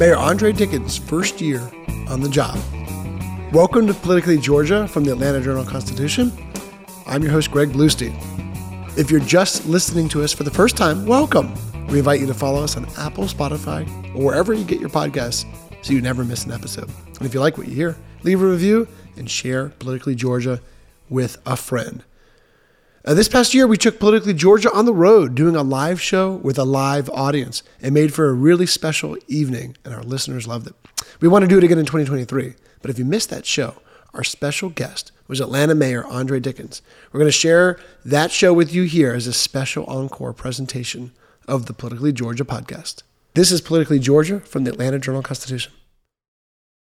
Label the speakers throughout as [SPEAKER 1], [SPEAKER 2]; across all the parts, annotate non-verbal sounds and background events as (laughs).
[SPEAKER 1] Mayor Andre Dickens' first year on the job. Welcome to Politically Georgia from the Atlanta Journal Constitution. I'm your host, Greg Bluestein. If you're just listening to us for the first time, welcome. We invite you to follow us on Apple, Spotify, or wherever you get your podcasts so you never miss an episode. And if you like what you hear, leave a review and share Politically Georgia with a friend. Uh, this past year, we took Politically Georgia on the road doing a live show with a live audience. It made for a really special evening, and our listeners loved it. We want to do it again in 2023, but if you missed that show, our special guest was Atlanta Mayor Andre Dickens. We're going to share that show with you here as a special encore presentation of the Politically Georgia podcast. This is Politically Georgia from the Atlanta Journal Constitution.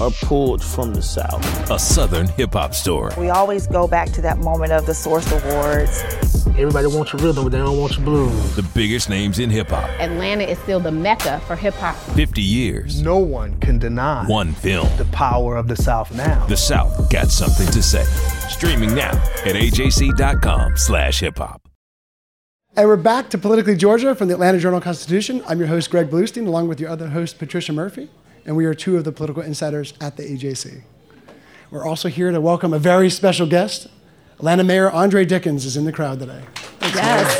[SPEAKER 2] are pulled from the South.
[SPEAKER 3] a Southern hip hop story.
[SPEAKER 4] We always go back to that moment of the Source Awards.
[SPEAKER 2] Everybody wants your rhythm, but they don't want your blues.
[SPEAKER 3] The biggest names in hip hop.
[SPEAKER 5] Atlanta is still the mecca for hip hop.
[SPEAKER 3] 50 years.
[SPEAKER 6] No one can deny
[SPEAKER 3] One film.
[SPEAKER 6] the power of the South now.
[SPEAKER 3] The South got something to say. Streaming now at AJC.com slash hip hop.
[SPEAKER 1] And we're back to Politically Georgia from the Atlanta Journal Constitution. I'm your host, Greg Bluestein, along with your other host, Patricia Murphy, and we are two of the political insiders at the AJC. We're also here to welcome a very special guest. Atlanta Mayor Andre Dickens is in the crowd today.
[SPEAKER 7] Yes.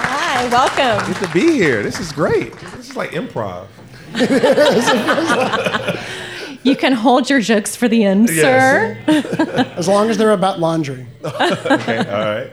[SPEAKER 7] Hi, welcome.
[SPEAKER 8] Good to be here. This is great. This is like improv.
[SPEAKER 7] You can hold your jokes for the end,
[SPEAKER 8] Yes.
[SPEAKER 7] sir.
[SPEAKER 1] As long as they're about laundry. (laughs)
[SPEAKER 8] Okay, all right.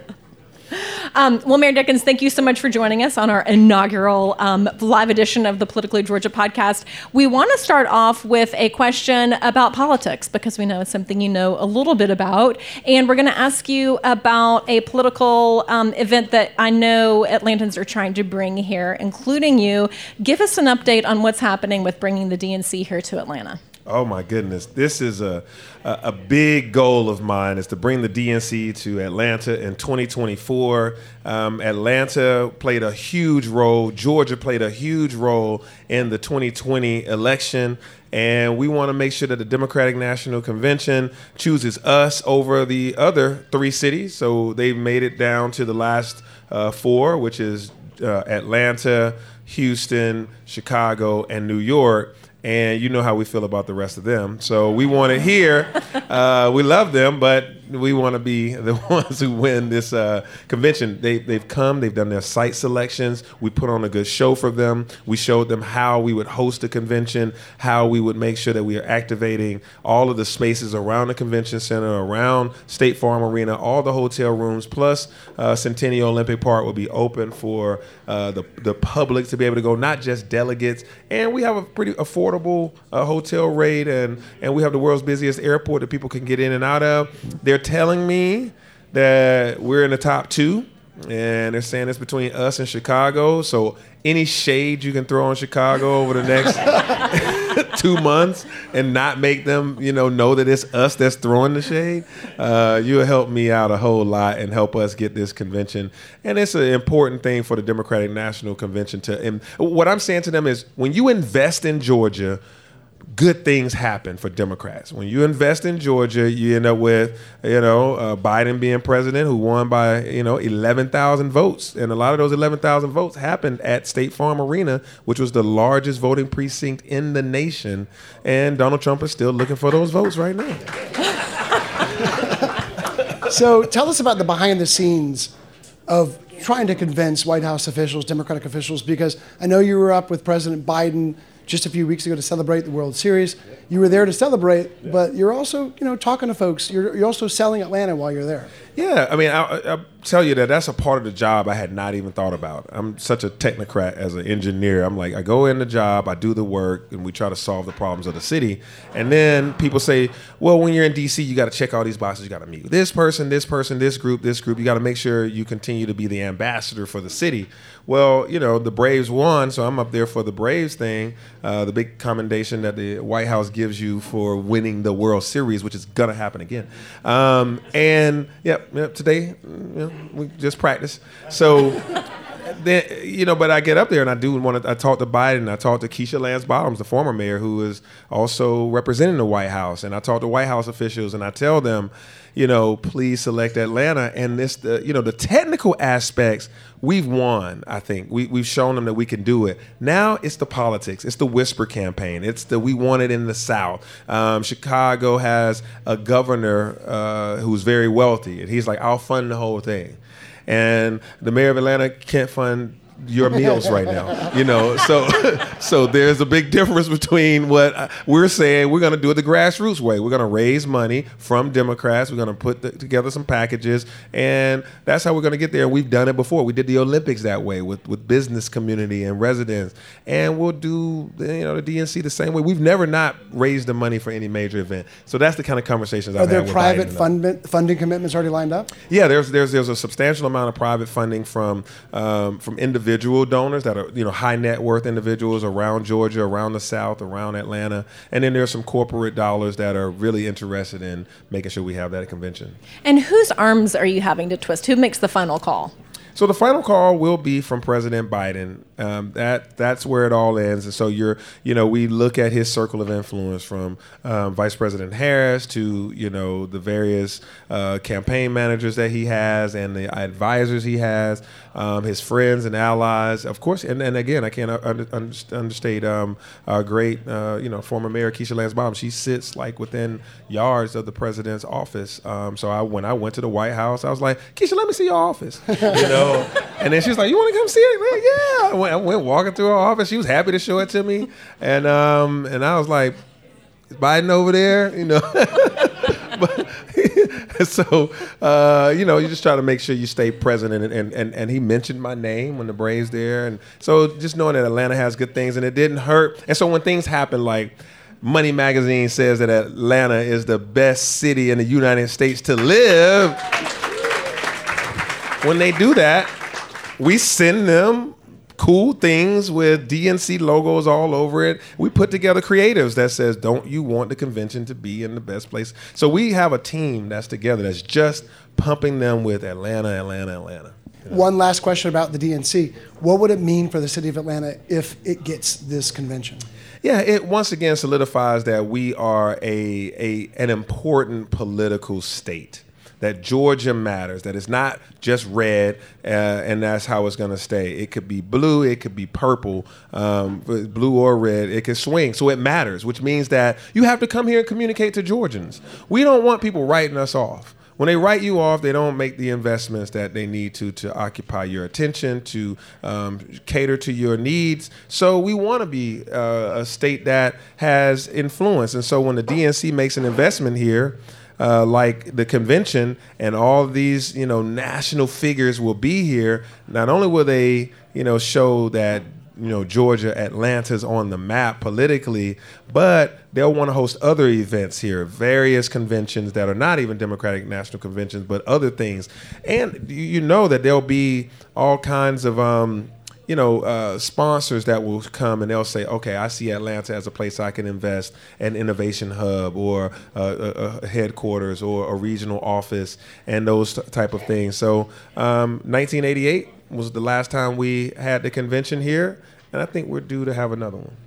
[SPEAKER 7] Um, well, Mayor Dickens, thank you so much for joining us on our inaugural um, live edition of the Politically Georgia podcast. We want to start off with a question about politics because we know it's something you know a little bit about. And we're going to ask you about a political um, event that I know Atlantans are trying to bring here, including you. Give us an update on what's happening with bringing the DNC here to Atlanta.
[SPEAKER 8] Oh my goodness, this is a, a a big goal of mine is to bring the DNC to Atlanta in 2024. Um, Atlanta played a huge role. Georgia played a huge role in the 2020 election. And we want to make sure that the Democratic National Convention chooses us over the other three cities. So they've made it down to the last uh, four, which is uh, Atlanta, Houston, Chicago, and New York and you know how we feel about the rest of them. So we want it here. Uh, we love them, but we want to be the (laughs) ones who win this uh, convention. They, they've come, they've done their site selections. We put on a good show for them. We showed them how we would host a convention, how we would make sure that we are activating all of the spaces around the convention center, around State Farm Arena, all the hotel rooms, plus uh, Centennial Olympic Park will be open for uh, the, the public to be able to go, not just delegates. And we have a pretty affordable uh, hotel rate, and, and we have the world's busiest airport that people can get in and out of. They're telling me that we're in the top two, and they're saying it's between us and Chicago. So any shade you can throw on Chicago over the next (laughs) two months and not make them, you know, know that it's us that's throwing the shade, uh, you'll help me out a whole lot and help us get this convention. And it's an important thing for the Democratic National Convention to. And what I'm saying to them is, when you invest in Georgia good things happen for Democrats. When you invest in Georgia, you end up with, you know, uh, Biden being president who won by, you know, 11,000 votes. And a lot of those 11,000 votes happened at State Farm Arena, which was the largest voting precinct in the nation. And Donald Trump is still looking for those votes right now. (laughs)
[SPEAKER 1] So tell us about the behind the scenes of trying to convince White House officials, Democratic officials, because I know you were up with President Biden just a few weeks ago to celebrate the World Series. You were there to celebrate, but you're also, you know, talking to folks. You're, you're also selling Atlanta while you're there.
[SPEAKER 8] Yeah, I mean, I, I tell you that that's a part of the job I had not even thought about. I'm such a technocrat as an engineer. I'm like, I go in the job, I do the work, and we try to solve the problems of the city. And then people say, well, when you're in DC, you got to check all these boxes. You got to meet this person, this person, this group, this group. You got to make sure you continue to be the ambassador for the city. Well, you know, the Braves won, so I'm up there for the Braves thing, uh, the big commendation that the White House gives you for winning the World Series, which is gonna happen again. Um, and yep, today, mm, you know, we just practice. So. Then you know, but I get up there and I do want to. I talk to Biden. I talk to Keisha Lance Bottoms, the former mayor, who is also representing the White House, and I talk to White House officials and I tell them, you know, please select Atlanta. And this, the you know, the technical aspects we've won. I think we we've shown them that we can do it. Now it's the politics. It's the whisper campaign. It's the we want it in the South. Um, Chicago has a governor uh, who's very wealthy, and he's like, I'll fund the whole thing and the mayor of Atlanta can't fund your meals right now. You know, so (laughs) so there's a big difference between what we're saying. We're going to do it the grassroots way. We're going to raise money from Democrats. We're going to put the, together some packages, and that's how we're going to get there. We've done it before. We did the Olympics that way with with business community and residents, and we'll do you know the DNC the same way. We've never not raised the money for any major event. So that's the kind of conversations.
[SPEAKER 1] Are
[SPEAKER 8] I've
[SPEAKER 1] there
[SPEAKER 8] had
[SPEAKER 1] private fund, funding commitments already lined up?
[SPEAKER 8] Yeah, there's there's there's a substantial amount of private funding from um, from individual donors that are you know high net worth individuals around Georgia, around the South, around Atlanta, and then there's some corporate dollars that are really interested in making sure we have that convention.
[SPEAKER 7] And whose arms are you having to twist? Who makes the final call?
[SPEAKER 8] So the final call will be from President Biden. Um, that that's where it all ends. And so you're, you know, we look at his circle of influence from um, Vice President Harris to you know the various uh, campaign managers that he has and the advisors he has, um, his friends and allies, of course. And, and again, I can't under, understate um, our great, uh, you know, former Mayor Keisha Lance Bottoms. She sits like within yards of the president's office. Um, so I when I went to the White House, I was like, Keisha, let me see your office. (laughs) You know. And then she's like, "You want to come see it?" Man, yeah. I went, I went, walking through her office. She was happy to show it to me, and um, and I was like, Biden over there?" You know. (laughs) but, (laughs) so uh, you know, you just try to make sure you stay present, and, and and and he mentioned my name when the Braves there, and so just knowing that Atlanta has good things, and it didn't hurt. And so when things happen, like. Money Magazine says that Atlanta is the best city in the United States to live when they do that, we send them cool things with DNC logos all over it. We put together creatives that says, "Don't you want the convention to be in the best place?" So we have a team that's together that's just pumping them with Atlanta, Atlanta, Atlanta.
[SPEAKER 1] You know? One last question about the DNC. What would it mean for the city of Atlanta if it gets this convention?
[SPEAKER 8] Yeah, it once again solidifies that we are a, a an important political state that Georgia matters, that it's not just red, uh, and that's how it's going to stay. It could be blue, it could be purple, um, blue or red. It could swing. So it matters, which means that you have to come here and communicate to Georgians. We don't want people writing us off when they write you off, they don't make the investments that they need to to occupy your attention, to um, cater to your needs. So we want to be uh, a state that has influence. And so when the DNC makes an investment here, uh, like the convention and all these you know national figures will be here. Not only will they you know show that you know Georgia, Atlanta's on the map politically, but they'll want to host other events here, various conventions that are not even Democratic national conventions, but other things. And you know that there'll be all kinds of um, you know, uh, sponsors that will come and they'll say, okay, I see Atlanta as a place I can invest, an innovation hub or a, a headquarters or a regional office and those type of things. So um, 1988 was the last time we had the convention here, and I think we're due to have another one.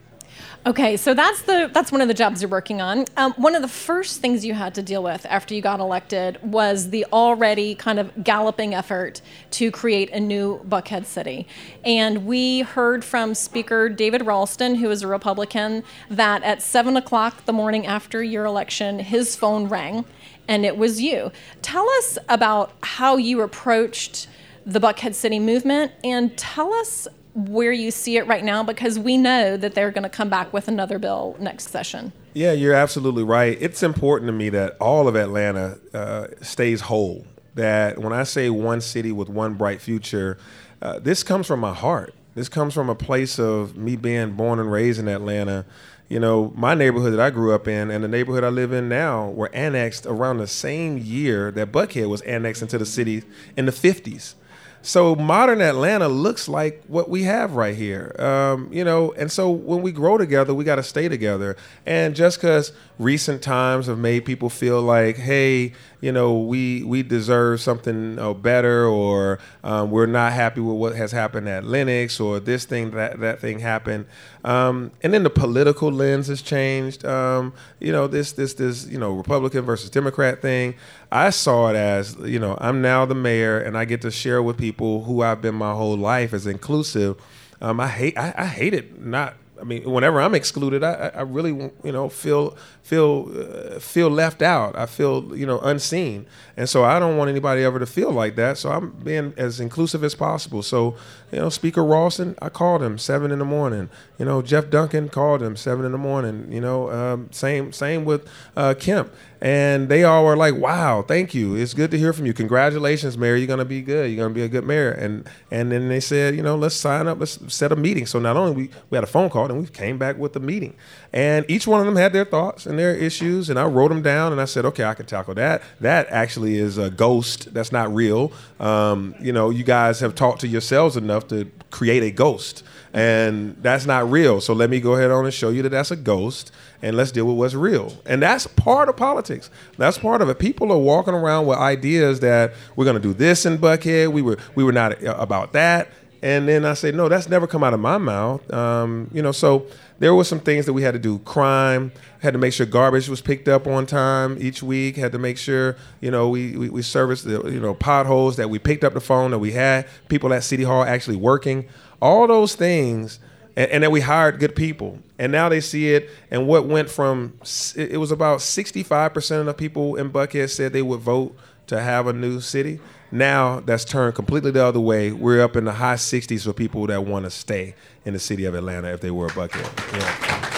[SPEAKER 7] Okay, so that's the that's one of the jobs you're working on. Um, one of the first things you had to deal with after you got elected was the already kind of galloping effort to create a new Buckhead city. And we heard from Speaker David Ralston, who is a Republican, that at seven o'clock the morning after your election, his phone rang, and it was you. Tell us about how you approached the Buckhead City movement, and tell us where you see it right now because we know that they're going to come back with another bill next session.
[SPEAKER 8] Yeah, you're absolutely right. It's important to me that all of Atlanta uh, stays whole that when I say one city with one bright future, uh, this comes from my heart. This comes from a place of me being born and raised in Atlanta. You know, my neighborhood that I grew up in and the neighborhood I live in now were annexed around the same year that Buckhead was annexed into the city in the 50s. So modern Atlanta looks like what we have right here, um, you know. And so when we grow together, we got to stay together. And just because recent times have made people feel like, hey, you know, we we deserve something uh, better, or um, we're not happy with what has happened at Lenox, or this thing that that thing happened, um, and then the political lens has changed. Um, you know, this this this you know Republican versus Democrat thing. I saw it as you know I'm now the mayor, and I get to share with people who I've been my whole life as inclusive. Um, I hate I, I hate it not I mean, whenever I'm excluded, I, I really, you know, feel feel uh, feel left out. I feel, you know, unseen, and so I don't want anybody ever to feel like that. So I'm being as inclusive as possible. So, you know, Speaker Ralston, I called him seven in the morning. You know, Jeff Duncan called him seven in the morning. You know, um, same same with uh, Kemp and they all were like, "Wow, thank you. It's good to hear from you. Congratulations, Mayor. You're gonna be good. You're gonna be a good mayor." And and then they said, you know, let's sign up. Let's set a meeting. So not only we we had a phone call, and we came back with the meeting, and each one of them had their thoughts and their issues, and I wrote them down, and I said, okay, I can tackle that. That actually is a ghost. That's not real. Um, you know, you guys have talked to yourselves enough to create a ghost and that's not real. So let me go ahead on and show you that that's a ghost, and let's deal with what's real. And that's part of politics. That's part of it. People are walking around with ideas that we're going to do this in Buckhead. We were we were not uh, about that. And then I said, no, that's never come out of my mouth. Um, you know, so there were some things that we had to do. Crime had to make sure garbage was picked up on time each week. Had to make sure you know we we, we serviced the you know potholes that we picked up the phone that we had people at City Hall actually working all those things and, and then we hired good people and now they see it and what went from it was about 65% of the people in buckhead said they would vote to have a new city. Now that's turned completely the other way. We're up in the high 60s for people that want to stay in the city of atlanta if they were a buckhead yeah.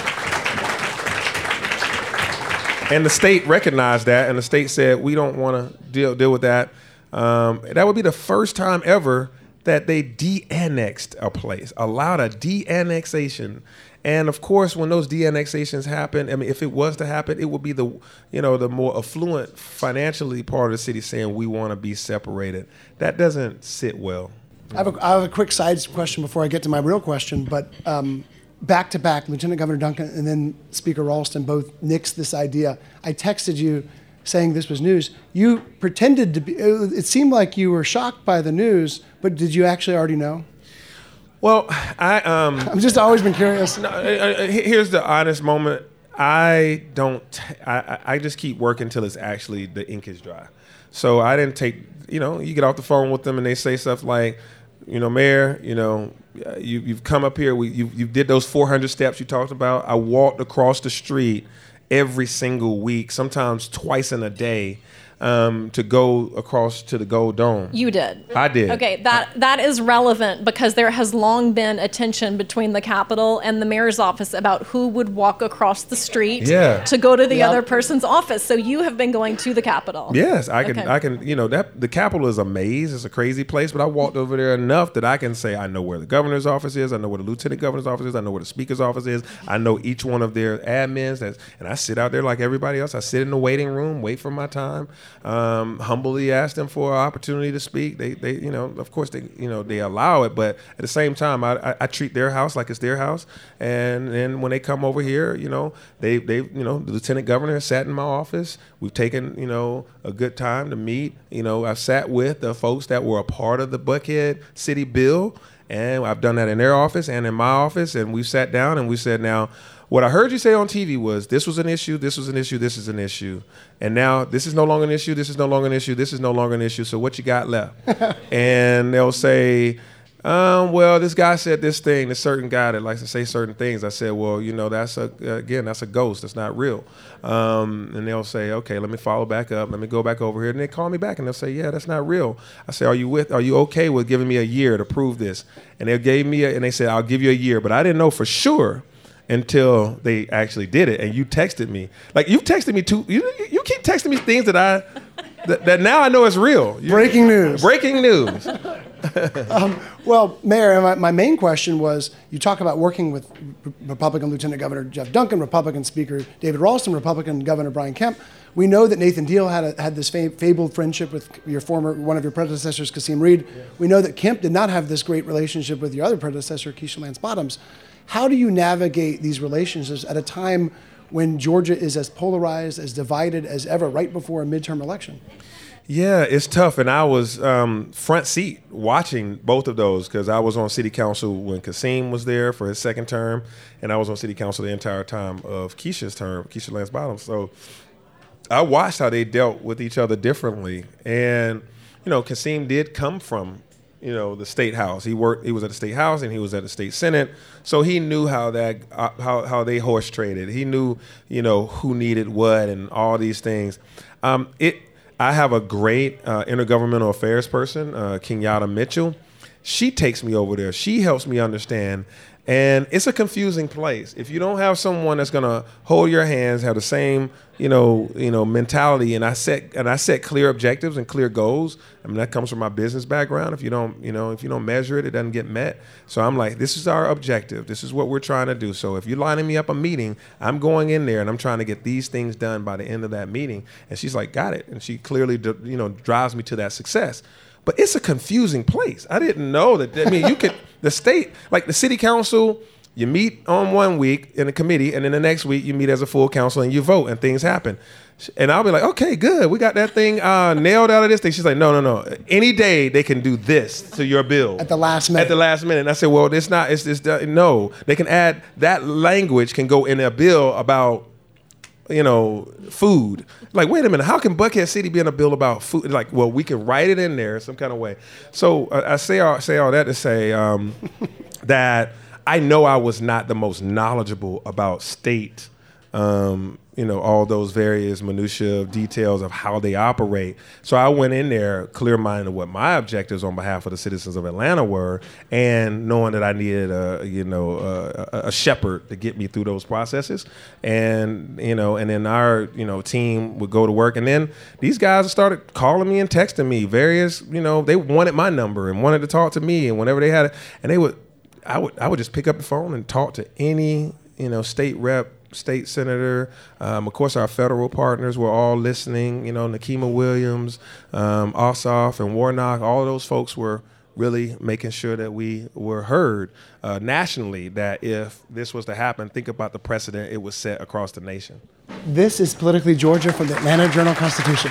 [SPEAKER 8] and the state recognized that and the state said we don't want to deal, deal with that. Um, that would be the first time ever that they de-annexed a place, allowed a de-annexation. And of course, when those de-annexations happen, I mean, if it was to happen, it would be the, you know, the more affluent financially part of the city saying we want to be separated. That doesn't sit well.
[SPEAKER 1] I have, a, I have a quick side question before I get to my real question, but um, back to back, Lieutenant Governor Duncan and then Speaker Ralston both nixed this idea. I texted you saying this was news. You pretended to be, it seemed like you were shocked by the news, but did you actually already know?
[SPEAKER 8] Well, I um, (laughs)
[SPEAKER 1] I've just always been curious.
[SPEAKER 8] No, uh, uh, here's the honest moment. I don't. I, I just keep working until it's actually the ink is dry. So I didn't take. You know, you get off the phone with them and they say stuff like, you know, Mayor, you know, you, you've come up here. We, you, you did those 400 steps you talked about. I walked across the street every single week, sometimes twice in a day um, to go across to the Gold Dome.
[SPEAKER 7] You did.
[SPEAKER 8] I did.
[SPEAKER 7] Okay, that that is relevant because there has long been a tension between the Capitol and the mayor's office about who would walk across the street
[SPEAKER 8] yeah.
[SPEAKER 7] to go to the yep. other person's office. So you have been going to the Capitol.
[SPEAKER 8] Yes, I can. Okay. I can. You know that the Capitol is a maze. It's a crazy place, but I walked over there enough that I can say I know where the governor's office is. I know where the lieutenant governor's office is. I know where the speaker's office is. I know each one of their admins. That's, and I sit out there like everybody else. I sit in the waiting room, wait for my time um, humbly ask them for an opportunity to speak. They, they, you know, of course they, you know, they allow it, but at the same time, I, I, I treat their house like it's their house. And then when they come over here, you know, they, they, you know, the lieutenant governor has sat in my office. We've taken, you know, a good time to meet. You know, I've sat with the folks that were a part of the Buckhead City Bill, and I've done that in their office and in my office, and we sat down and we said, now what I heard you say on TV was this was an issue, this was an issue, this is an issue. And now this is no longer an issue, this is no longer an issue, this is no longer an issue. So what you got left? (laughs) and they'll say, um, well, this guy said this thing, this certain guy that likes to say certain things. I said, well, you know, that's a, again, that's a ghost. That's not real. Um, and they'll say, okay, let me follow back up. Let me go back over here. And they call me back and they'll say, yeah, that's not real. I say, are you with, are you okay with giving me a year to prove this? And they gave me, a, and they said, I'll give you a year. But I didn't know for sure until they actually did it. And you texted me, like you texted me too. You you keep texting me things that I that, that now I know is real. You-
[SPEAKER 1] Breaking news.
[SPEAKER 8] Breaking news. (laughs)
[SPEAKER 1] Um, well, Mayor, my, my main question was you talk about working with Re- Republican Lieutenant Governor Jeff Duncan, Republican Speaker David Ralston, Republican Governor Brian Kemp. We know that Nathan Deal had, a, had this fa- fabled friendship with your former, one of your predecessors, Kasim Reed. We know that Kemp did not have this great relationship with your other predecessor, Keisha Lance Bottoms. How do you navigate these relationships at a time when Georgia is as polarized, as divided as ever, right before a midterm election?
[SPEAKER 8] Yeah, it's tough, and I was um, front seat watching both of those because I was on city council when Kasim was there for his second term, and I was on city council the entire time of Keisha's term, Keisha Lance Bottoms. So I watched how they dealt with each other differently, and you know, Kasim did come from you know the state house. He worked. He was at the state house, and he was at the state senate. So he knew how that uh, how how they horse traded. He knew you know who needed what and all these things. Um, it. I have a great uh, intergovernmental affairs person, uh, Kenyatta Mitchell. She takes me over there. She helps me understand. And it's a confusing place. If you don't have someone that's gonna hold your hands, have the same, you know, you know, mentality, and I set and I set clear objectives and clear goals. I mean, that comes from my business background. If you don't, you know, if you don't measure it, it doesn't get met. So I'm like, this is our objective. This is what we're trying to do. So if you're lining me up a meeting, I'm going in there and I'm trying to get these things done by the end of that meeting. And she's like, got it. And she clearly, you know, drives me to that success but it's a confusing place. I didn't know that. I mean, you could (laughs) the state, like the city council, you meet on one week in a committee, and then the next week you meet as a full council and you vote, and things happen. And I'll be like, okay, good, we got that thing uh, nailed out of this thing. She's like, no, no, no. Any day they can do this to your bill
[SPEAKER 1] At the last minute.
[SPEAKER 8] At the last minute, and I said, well, it's not. It's this. No, they can add that language can go in a bill about you know, food. Like, wait a minute, how can Buckhead City be in a bill about food? Like, well, we can write it in there some kind of way. So uh, I say all say all that to say um, (laughs) that I know I was not the most knowledgeable about state. Um, you know all those various minutia of details of how they operate. So I went in there clear minded of what my objectives on behalf of the citizens of Atlanta were, and knowing that I needed a you know a, a shepherd to get me through those processes, and you know, and then our you know team would go to work, and then these guys started calling me and texting me various you know they wanted my number and wanted to talk to me, and whenever they had it, and they would I would I would just pick up the phone and talk to any you know state rep state senator. Um, of course, our federal partners were all listening. You know, Nikema Williams, um, Ossoff, and Warnock. All those folks were really making sure that we were heard uh, nationally. That if this was to happen, think about the precedent it was set across the nation.
[SPEAKER 1] This is Politically Georgia from the Atlanta Journal Constitution.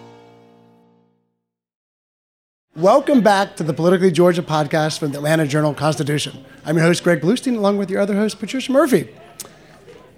[SPEAKER 1] Welcome back to the Politically Georgia podcast from the Atlanta Journal Constitution. I'm your host, Greg Bluestein, along with your other host, Patricia Murphy.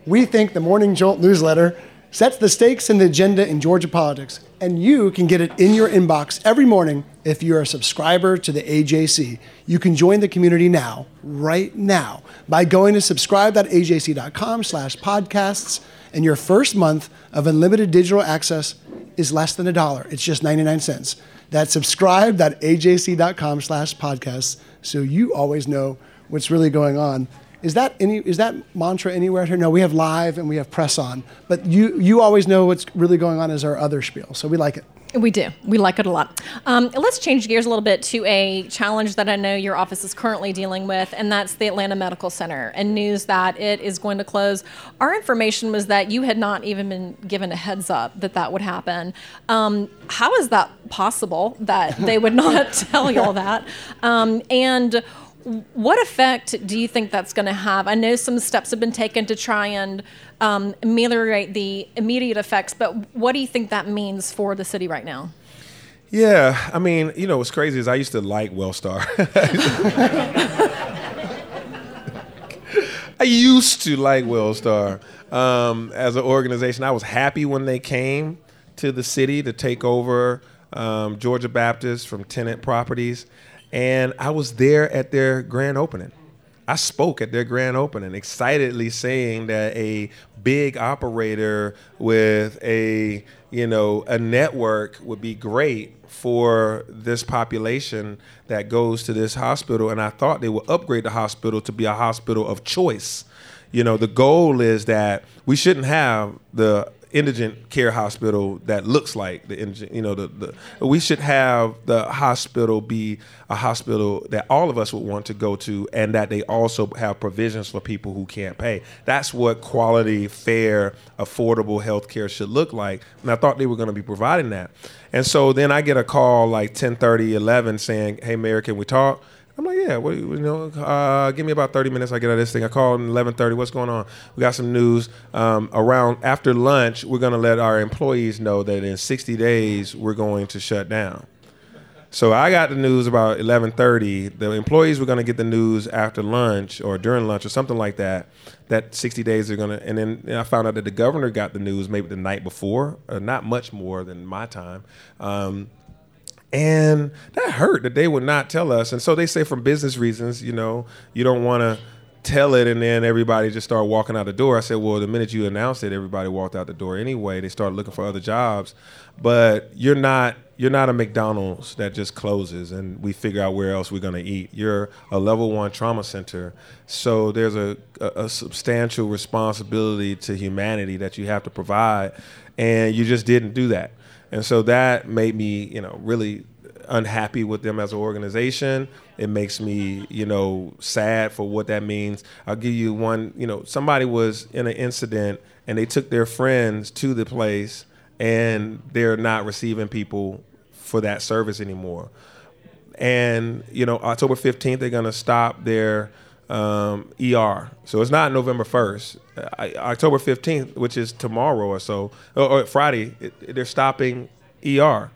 [SPEAKER 1] We think the Morning Jolt newsletter sets the stakes and the agenda in Georgia politics, and you can get it in your inbox every morning if you're a subscriber to the AJC. You can join the community now, right now, by going to subscribe.ajc.com slash podcasts, and your first month of unlimited digital access is less than a dollar. It's just 99 cents. That's subscribe.ajc.com slash podcasts so you always know what's really going on. Is that any is that mantra anywhere here? No, we have live and we have press on. But you you always know what's really going on as our other spiel. So we like it.
[SPEAKER 7] We do. We like it a lot. Um, let's change gears a little bit to a challenge that I know your office is currently dealing with, and that's the Atlanta Medical Center and news that it is going to close. Our information was that you had not even been given a heads up that that would happen. Um, how is that possible that they would not (laughs) tell you all that? Um, and what effect do you think that's going to have? I know some steps have been taken to try and um, ameliorate the immediate effects, but what do you think that means for the city right now?
[SPEAKER 8] Yeah, I mean, you know, what's crazy is I used to like Wellstar. (laughs) I used to like Wellstar um, as an organization. I was happy when they came to the city to take over um, Georgia Baptist from Tenet Properties and I was there at their grand opening. I spoke at their grand opening, excitedly saying that a big operator with a you know a network would be great for this population that goes to this hospital, and I thought they would upgrade the hospital to be a hospital of choice. You know, the goal is that we shouldn't have the indigent care hospital that looks like the indigent, you know, the, the we should have the hospital be a hospital that all of us would want to go to and that they also have provisions for people who can't pay. That's what quality, fair, affordable health care should look like. And I thought they were going to be providing that. And so then I get a call like 10, 30, 11 saying, hey, Mayor, can we talk? I'm like, yeah, what, you know, uh, give me about 30 minutes. I get out of this thing. I call at 11:30. What's going on? We got some news. Um, around after lunch, we're to let our employees know that in 60 days we're going to shut down. So I got the news about 11:30. The employees were going to get the news after lunch or during lunch or something like that. That 60 days are going to, and then I found out that the governor got the news maybe the night before, uh, not much more than my time. Um, and that hurt that they would not tell us. And so they say from business reasons, you know, you don't want to tell it and then everybody just start walking out the door. I said, well, the minute you announced it, everybody walked out the door anyway. They started looking for other jobs, but you're not you're not a McDonald's that just closes and we figure out where else we're going to eat. You're a level one trauma center, so there's a, a, a substantial responsibility to humanity that you have to provide, and you just didn't do that. And so that made me, you know, really unhappy with them as an organization. It makes me, you know, sad for what that means. I'll give you one, you know, somebody was in an incident and they took their friends to the place and they're not receiving people for that service anymore. And, you know, October 15th, they're going to stop their um, ER. So it's not November 1st. I, October 15th, which is tomorrow or so, or, or Friday, it, they're stopping ER.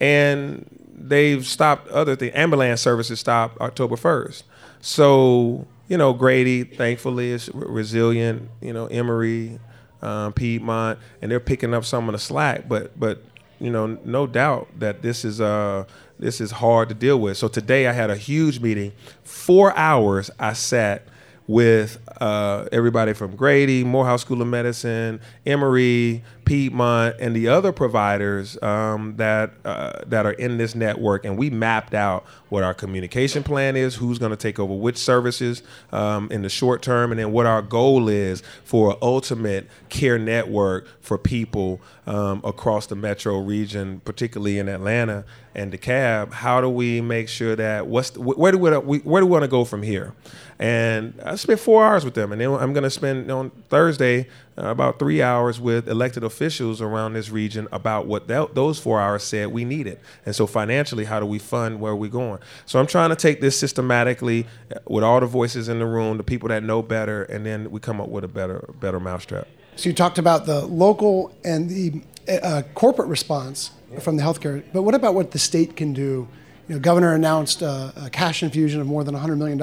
[SPEAKER 8] And they've stopped other things. Ambulance services stopped October 1st. So, you know, Grady, thankfully, is resilient. You know, Emory, um, Piedmont, and they're picking up some of the slack. But, but you know, no doubt that this is uh, this is hard to deal with. So today I had a huge meeting. Four hours I sat with uh, everybody from Grady, Morehouse School of Medicine, Emory, Piedmont, and the other providers um, that uh, that are in this network, and we mapped out what our communication plan is, who's going to take over which services um, in the short term, and then what our goal is for an ultimate care network for people um, across the metro region, particularly in Atlanta and DeKalb. How do we make sure that what's where do we where do we want to go from here? And I spent four hours with them, and then I'm going to spend on Thursday about three hours with elected officials around this region about what that, those four hours said we needed. And so financially, how do we fund where we're going? So I'm trying to take this systematically uh, with all the voices in the room, the people that know better, and then we come up with a better better mousetrap.
[SPEAKER 1] So you talked about the local and the uh, corporate response yeah. from the healthcare, but what about what the state can do? You know, governor announced uh, a cash infusion of more than $100 million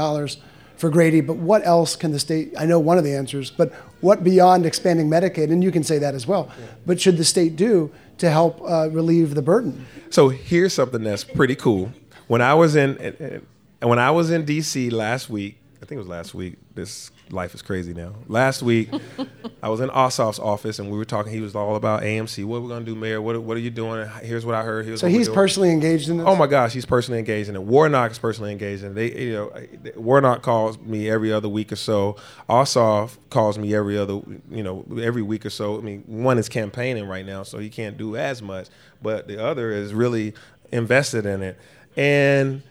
[SPEAKER 1] for Grady, but what else can the state? I know one of the answers, but what beyond expanding Medicaid, and you can say that as well, yeah. but should the state do to help uh, relieve the burden?
[SPEAKER 8] So here's something that's pretty cool. When I was in, when I was in D.C. last week, I think it was last week. This life is crazy now. Last week, (laughs) I was in Ossoff's office and we were talking. He was all about AMC. What are we gonna do, Mayor? What, what are you doing? Here's what I heard. Here's
[SPEAKER 1] so
[SPEAKER 8] what
[SPEAKER 1] he's personally engaged in this.
[SPEAKER 8] Oh my gosh, he's personally engaged in it. Warnock is personally engaged in it. They, you know, Warnock calls me every other week or so. Ossoff calls me every other, you know, every week or so. I mean, one is campaigning right now, so he can't do as much, but the other is really invested in it. And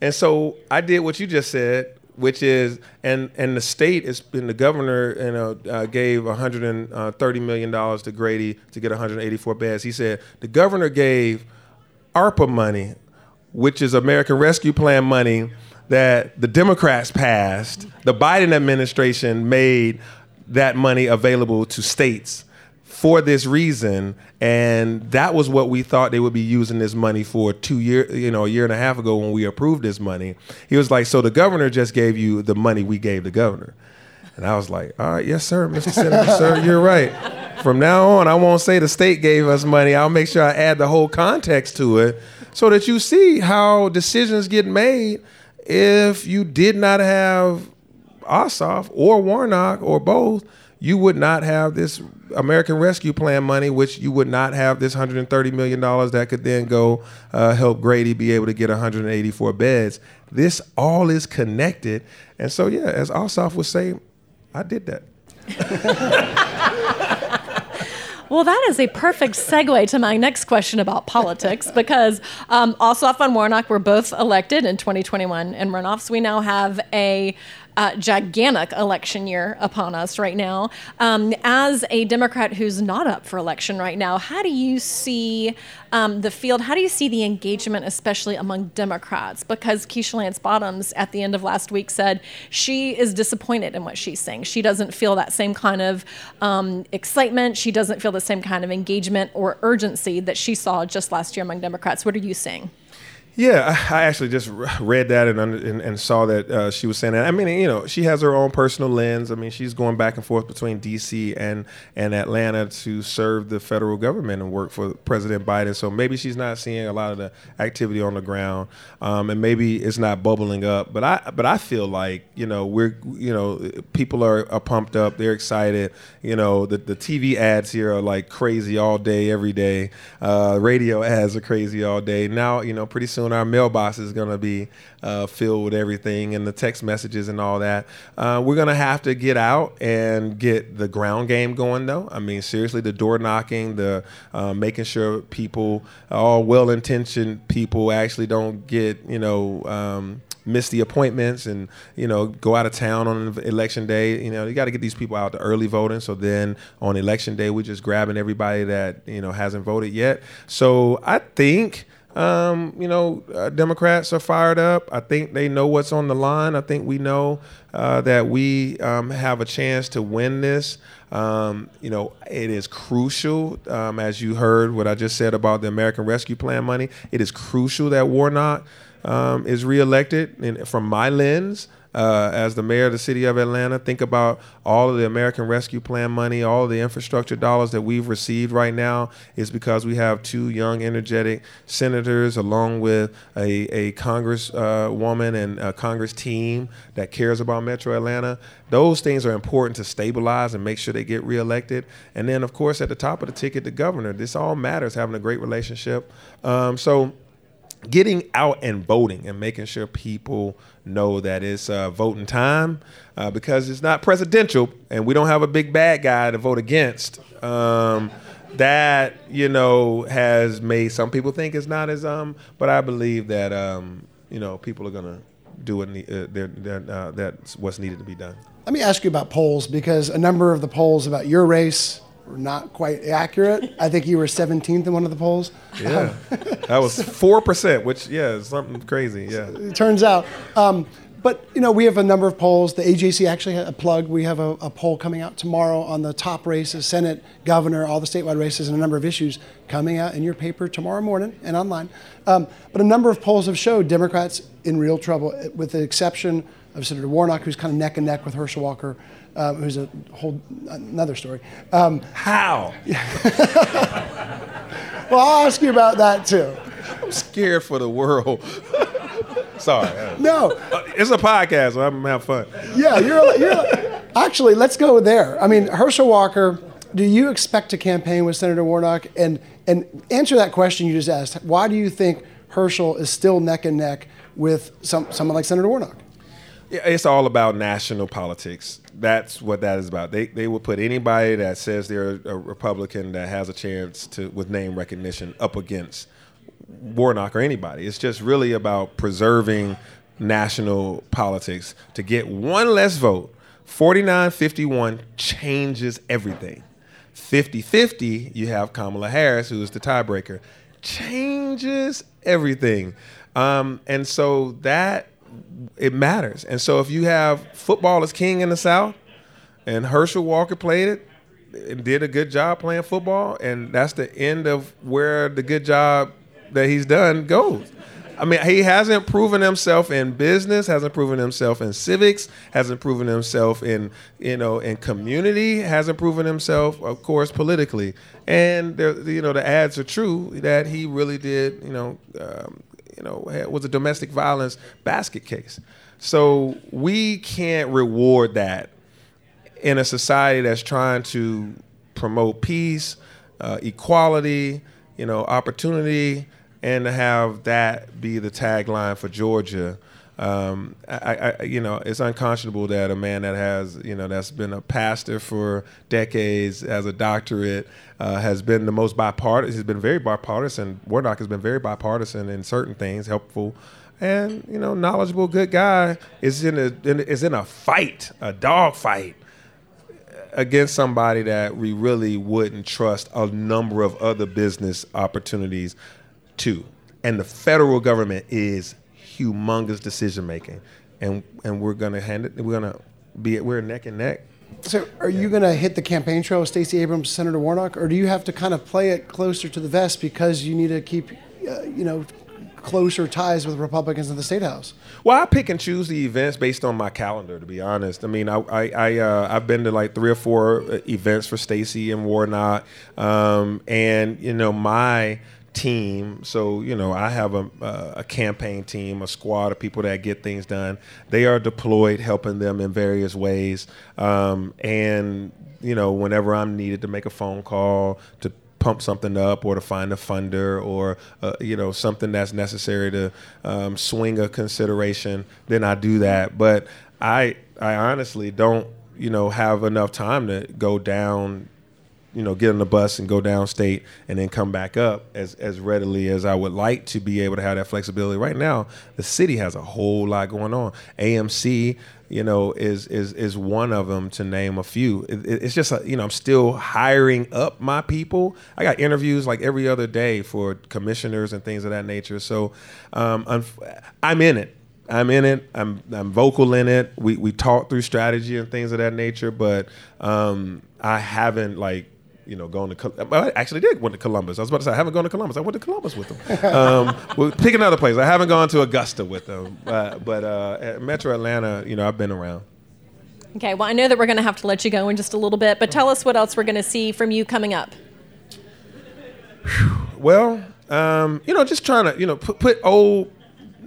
[SPEAKER 8] and so I did what you just said, which is and and the state is and the governor you know uh, gave 130 million dollars to Grady to get 184 beds. He said the governor gave ARPA money, which is American Rescue Plan money that the Democrats passed. The Biden administration made that money available to states for this reason and that was what we thought they would be using this money for two year you know a year and a half ago when we approved this money. He was like so the governor just gave you the money we gave the governor. And i was like all right yes sir mr senator (laughs) sir you're right. From now on i won't say the state gave us money. I'll make sure i add the whole context to it so that you see how decisions get made if you did not have Ossoff or Warnock or both, you would not have this American Rescue Plan money, which you would not have this $130 million that could then go uh, help Grady be able to get 184 beds. This all is connected. And so, yeah, as Ossoff would say, I did that. (laughs)
[SPEAKER 7] Well, that is a perfect segue to my next question about politics (laughs) because um, Ossoff and Warnock were both elected in 2021 in runoffs. We now have a uh, gigantic election year upon us right now. Um, as a Democrat who's not up for election right now, how do you see um, the field? How do you see the engagement, especially among Democrats? Because Keisha Lance Bottoms at the end of last week said she is disappointed in what she's saying. She doesn't feel that same kind of um, excitement. She doesn't feel the same kind of engagement or urgency that she saw just last year among Democrats. What are you seeing?
[SPEAKER 8] Yeah, I actually just read that and and, and saw that uh, she was saying that. I mean, you know, she has her own personal lens. I mean, she's going back and forth between D.C. and and Atlanta to serve the federal government and work for President Biden. So maybe she's not seeing a lot of the activity on the ground, um, and maybe it's not bubbling up. But I but I feel like you know we're you know people are, are pumped up. They're excited. You know, the the TV ads here are like crazy all day, every day. Uh, radio ads are crazy all day. Now, you know, pretty soon soon our mailbox is going to be uh, filled with everything and the text messages and all that. Uh, we're going to have to get out and get the ground game going, though. I mean, seriously, the door knocking, the uh, making sure people, all well intentioned people, actually don't get, you know, um, miss the appointments and you know go out of town on election day you know you got to get these people out to early voting so then on election day we're just grabbing everybody that you know hasn't voted yet so i think um, you know, uh, Democrats are fired up. I think they know what's on the line. I think we know uh, that we um, have a chance to win this. Um, you know, it is crucial, um, as you heard what I just said about the American Rescue Plan money. It is crucial that Warnock um, is reelected. And from my lens, uh, as the mayor of the city of Atlanta, think about all of the American Rescue Plan money, all the infrastructure dollars that we've received right now is because we have two young, energetic senators, along with a, a Congress uh, and a Congress team that cares about Metro Atlanta. Those things are important to stabilize and make sure they get reelected. And then, of course, at the top of the ticket, the governor. This all matters, having a great relationship. Um, so getting out and voting and making sure people know that it's uh, voting time uh, because it's not presidential and we don't have a big bad guy to vote against. Um, that you know has made some people think it's not as um, but I believe that um, you know people are gonna do what ne- uh, they're, they're, uh, that's what's needed to be done.
[SPEAKER 1] Let me ask you about polls because a number of the polls about your race not quite accurate. I think you were 17th in one of the polls.
[SPEAKER 8] Yeah, (laughs) that was four percent, which yeah, is something crazy. Yeah,
[SPEAKER 1] it turns out. Um, but you know, we have a number of polls. The AJC actually had a plug. We have a, a, poll coming out tomorrow on the top races, Senate, governor, all the statewide races, and a number of issues coming out in your paper tomorrow morning and online. Um, but a number of polls have showed Democrats in real trouble, with the exception of Senator Warnock, who's kind of neck and neck with Herschel Walker, uh, who's a whole another story. Um,
[SPEAKER 8] How? (laughs)
[SPEAKER 1] well, I'll ask you about that too.
[SPEAKER 8] I'm scared for the world. (laughs) Sorry.
[SPEAKER 1] No,
[SPEAKER 8] Uh, it's a podcast, so I'm having fun.
[SPEAKER 1] yeah, you're, you're actually. Let's go there. I mean, Herschel Walker. Do you expect to campaign with Senator Warnock? And and answer that question you just asked. Why do you think Herschel is still neck and neck with some someone like Senator Warnock?
[SPEAKER 8] It's all about national politics. That's what that is about. They they will put anybody that says they're a Republican that has a chance to with name recognition up against Warnock or anybody. It's just really about preserving national politics. To get one less vote, 49-51 changes everything. 50-50, you have Kamala Harris, who is the tiebreaker, changes everything. Um, and so that it matters. And so if you have football is king in the South, and Herschel Walker played it and did a good job playing football, and that's the end of where the good job that he's done goes. I mean, he hasn't proven himself in business, hasn't proven himself in civics, hasn't proven himself in you know in community, hasn't proven himself, of course, politically. And there, you know, the ads are true that he really did, you know, um, you know, it was a domestic violence basket case. So we can't reward that in a society that's trying to promote peace, uh, equality, you know, opportunity, and to have that be the tagline for Georgia. Um, I, I, you know, it's unconscionable that a man that has, you know, that's been a pastor for decades, has a doctorate, uh, has been the most bipartisan. He's been very bipartisan. Warnock has been very bipartisan in certain things, helpful, and you know, knowledgeable, good guy is in a is in a fight, a dog fight against somebody that we really wouldn't trust a number of other business opportunities to. And the federal government is humongous decision making. And and we're gonna hand it we're gonna be we're neck and neck.
[SPEAKER 1] So, are you going to hit the campaign trail with Stacey Abrams, Senator Warnock, or do you have to kind of play it closer to the vest because you need to keep, uh, you know, closer ties with Republicans in the state house?
[SPEAKER 8] Well, I pick and choose the events based on my calendar. To be honest, I mean, I I, I uh, I've been to like three or four uh, events for Stacey and Warnock, um, and you know my team. So you know, I have a, a campaign team, a squad of people that get things done. They are deployed, helping them in various ways. Um, and you know, whenever I'm needed to make a phone call to pump something up or to find a funder or uh, you know something that's necessary to um, swing a consideration, then I do that. But I I honestly don't you know have enough time to go down you know, get on the bus and go downstate and then come back up as, as readily as I would like to be able to have that flexibility. Right now, the city has a whole lot going on. AMC, you know, is is is one of them to name a few. It, it's just, a, you know, I'm still hiring up my people. I got interviews like every other day for commissioners and things of that nature. So um, I'm, I'm in it. I'm in it. I'm I'm vocal in it. We we talk through strategy and things of that nature, but um, I haven't like you know, going to. Well, I actually did went to Columbus. I was about to say I haven't gone to Columbus. I went to Columbus with them. (laughs) Um, well, pick another place. I haven't gone to Augusta with them, uh, but uh, at Metro Atlanta, you know, I've been around.
[SPEAKER 7] Okay, well, I know that we're going to have to let you go in just a little bit, but tell us what else we're going to see from you coming up.
[SPEAKER 8] Well, um, you know, just trying to, you know, put, put old,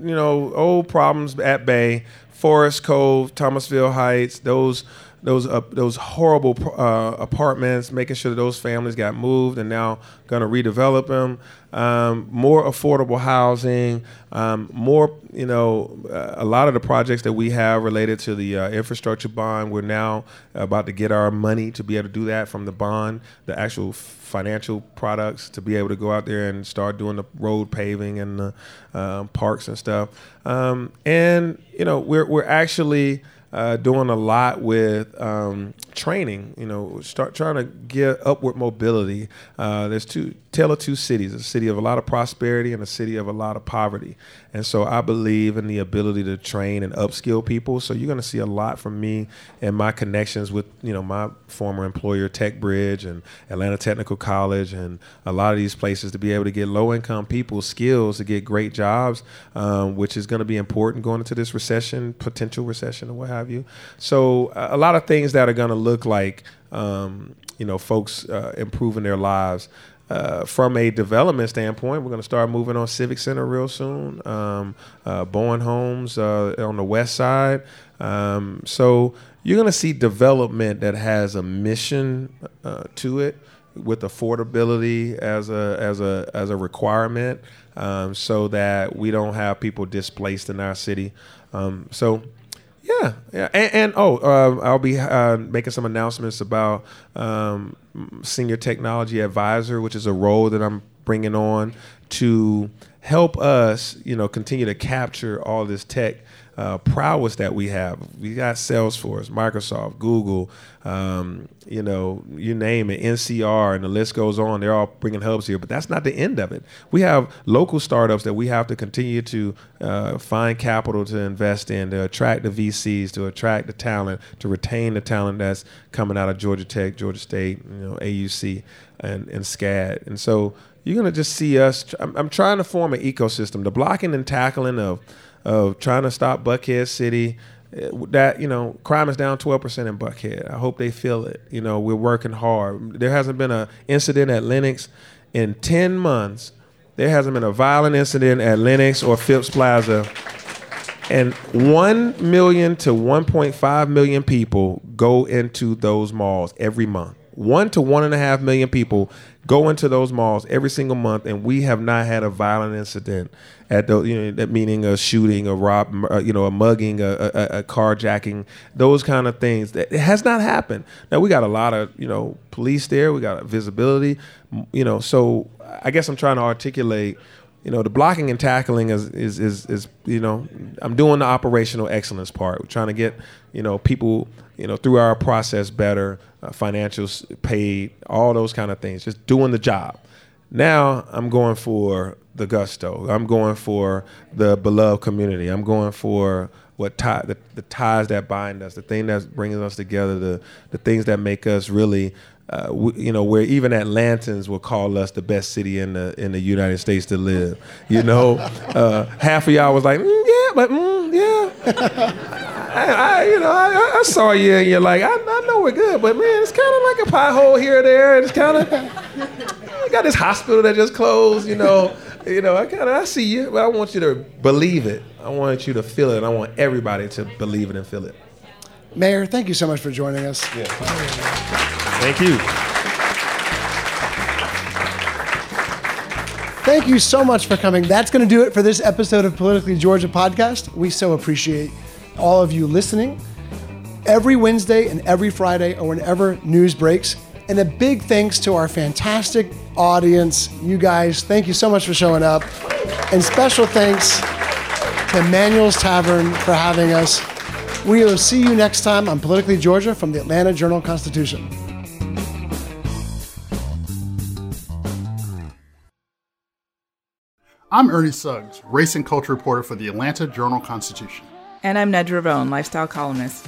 [SPEAKER 8] you know, old problems at bay. Forest Cove, Thomasville Heights, those those uh, those horrible uh, apartments, making sure that those families got moved and now going to redevelop them. Um, more affordable housing, um, more you know, uh, a lot of the projects that we have related to the uh, infrastructure bond. We're now about to get our money to be able to do that from the bond, the actual financial products to be able to go out there and start doing the road paving and the um, parks and stuff. Um, and you know, we're we're actually uh, doing a lot with um, training. You know, start trying to get upward mobility. Uh, there's two tale of two cities: a city of a lot of prosperity and a city of a lot of poverty. And so I believe in the ability to train and upskill people. So you're going to see a lot from me and my connections with you know my former employer, TechBridge and Atlanta Technical College, and a lot of these places to be able to get low-income people skills to get great jobs, um, which is going to be important going into this recession, potential recession, or what have you. So a lot of things that are going to look like um, you know, folks uh, improving their lives. Uh, from a development standpoint, we're going to start moving on Civic Center real soon. Um, uh, Bowen Homes uh, on the west side. Um, so you're going to see development that has a mission uh, to it, with affordability as a as a as a requirement, um, so that we don't have people displaced in our city. Um, so yeah, yeah, and, and oh, uh, I'll be uh, making some announcements about um, senior technology advisor, which is a role that I'm bringing on to help us, you know, continue to capture all this tech uh, prowess that we have. We got Salesforce, Microsoft, Google, um, you know, you name it, NCR, and the list goes on. They're all bringing hubs here, but that's not the end of it. We have local startups that we have to continue to uh, find capital to invest in, to attract the VCs, to attract the talent, to retain the talent that's coming out of Georgia Tech, Georgia State, you know, AUC, and, and SCAD. And so you're going to just see us. I'm, I'm trying to form an ecosystem. The blocking and tackling of of trying to stop Buckhead City. That you know, crime is down 12% in Buckhead. I hope they feel it. You know, we're working hard. There hasn't been an incident at Lenox in 10 months. There hasn't been a violent incident at Lenox or Phipps Plaza. And 1 million to 1.5 million people go into those malls every month. One to one and a half million people go into those malls every single month, and we have not had a violent incident at the you know that meaning a shooting, a rob, uh, you know, a mugging, a, a, a carjacking, those kind of things. It has not happened. Now we got a lot of you know police there. We got visibility, you know. So I guess I'm trying to articulate. You know, the blocking and tackling is, is is is you know, I'm doing the operational excellence part. We're trying to get you know people you know through our process better, uh, financials paid, all those kind of things. Just doing the job. Now I'm going for the gusto. I'm going for the beloved community. I'm going for what tie, the, the ties that bind us, the thing that's bringing us together, the the things that make us really, uh, w- you know, where even Atlantans will call us the best city in the in the United States to live. You know, (laughs) uh, half of y'all was like, mm, yeah, but mm, yeah. (laughs) I, I, you know, I, I, saw you and you're like, I, I know we're good, but man, it's kind of like a pothole here or there. It's kind of, got this hospital that just closed, you know. (laughs) You know, I kind of I see you, but I want you to believe it. I want you to feel it. I want everybody to believe it and feel it.
[SPEAKER 1] Mayor, thank you so much for joining us.
[SPEAKER 8] Yeah. Thank you.
[SPEAKER 1] Thank you so much for coming. That's going to do it for this episode of Politically Georgia podcast. We so appreciate all of you listening. Every Wednesday and every Friday, or whenever news breaks, and a big thanks to our fantastic audience. You guys, thank you so much for showing up. And special thanks to Manuel's Tavern for having us. We will see you next time on Politically Georgia from the Atlanta Journal Constitution.
[SPEAKER 9] I'm Ernie Suggs, race and culture reporter for the Atlanta Journal Constitution.
[SPEAKER 10] And I'm Nedra Rhone, lifestyle columnist.